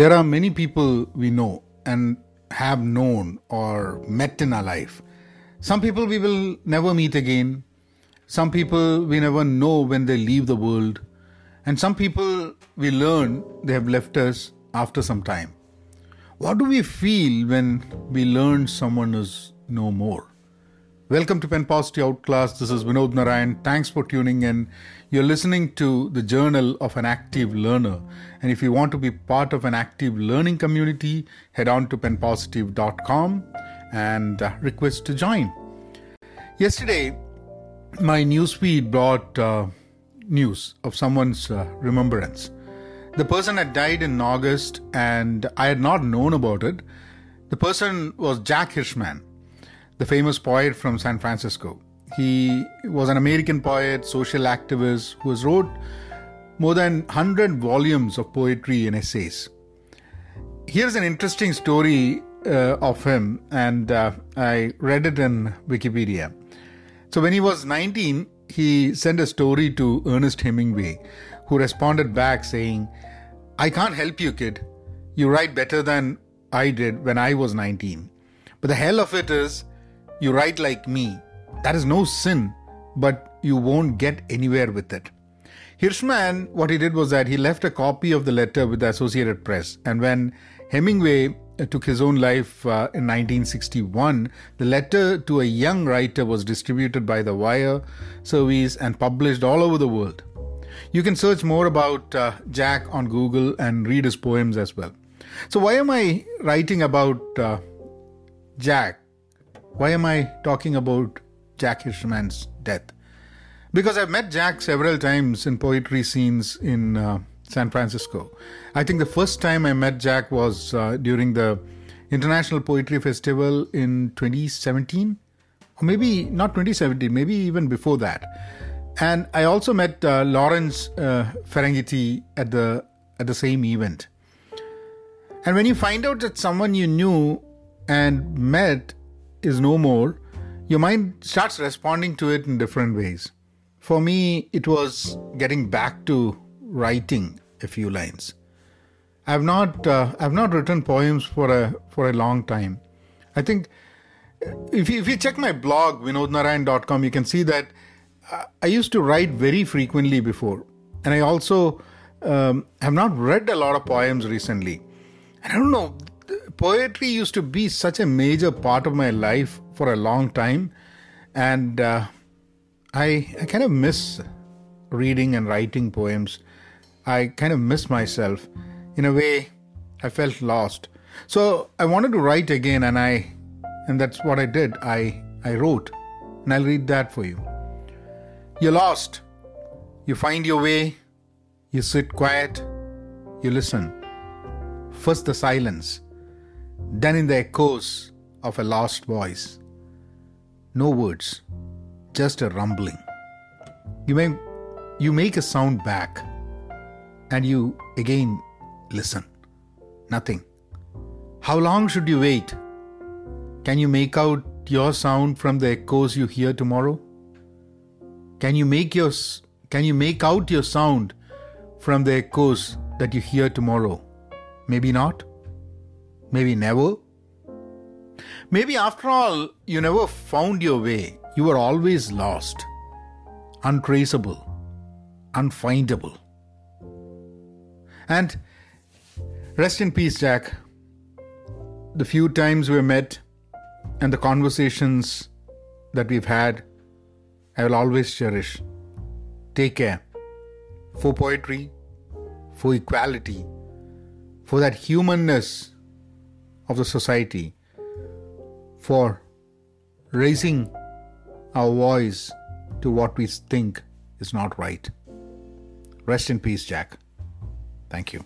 There are many people we know and have known or met in our life. Some people we will never meet again. Some people we never know when they leave the world. And some people we learn they have left us after some time. What do we feel when we learn someone is no more? Welcome to Pen Positive Outclass. This is Vinod Narayan. Thanks for tuning in. You're listening to the Journal of an Active Learner. And if you want to be part of an active learning community, head on to penpositive.com and uh, request to join. Yesterday, my newsfeed brought uh, news of someone's uh, remembrance. The person had died in August and I had not known about it. The person was Jack Hirschman the famous poet from San Francisco. He was an American poet, social activist who has wrote more than 100 volumes of poetry and essays. Here's an interesting story uh, of him, and uh, I read it in Wikipedia. So, when he was 19, he sent a story to Ernest Hemingway, who responded back saying, I can't help you, kid. You write better than I did when I was 19. But the hell of it is, you write like me. That is no sin, but you won't get anywhere with it. Hirschman, what he did was that he left a copy of the letter with the Associated Press. And when Hemingway uh, took his own life uh, in 1961, the letter to a young writer was distributed by the Wire service and published all over the world. You can search more about uh, Jack on Google and read his poems as well. So, why am I writing about uh, Jack? Why am I talking about Jack Hirschman's death? Because I've met Jack several times in poetry scenes in uh, San Francisco. I think the first time I met Jack was uh, during the International Poetry Festival in 2017, or maybe not 2017, maybe even before that. And I also met uh, Lawrence uh, Ferlinghetti at the at the same event. And when you find out that someone you knew and met is no more, your mind starts responding to it in different ways. For me, it was getting back to writing a few lines. I've not uh, I've not written poems for a for a long time. I think if you, if you check my blog vinodnarayan.com, you can see that uh, I used to write very frequently before, and I also um, have not read a lot of poems recently. And I don't know poetry used to be such a major part of my life for a long time, and uh, I I kind of miss reading and writing poems. I kind of miss myself. In a way, I felt lost. So I wanted to write again, and I and that's what I did. I I wrote, and I'll read that for you. You're lost. You find your way. You sit quiet. You listen. First the silence then in the echoes of a lost voice. No words, just a rumbling. You may you make a sound back and you again listen. Nothing. How long should you wait? Can you make out your sound from the echoes you hear tomorrow? Can you make your can you make out your sound from the echoes that you hear tomorrow? Maybe not. Maybe never. Maybe after all, you never found your way. You were always lost, untraceable, unfindable. And rest in peace, Jack. The few times we met and the conversations that we've had, I will always cherish. Take care. For poetry, for equality, for that humanness of the society for raising our voice to what we think is not right. Rest in peace, Jack. Thank you.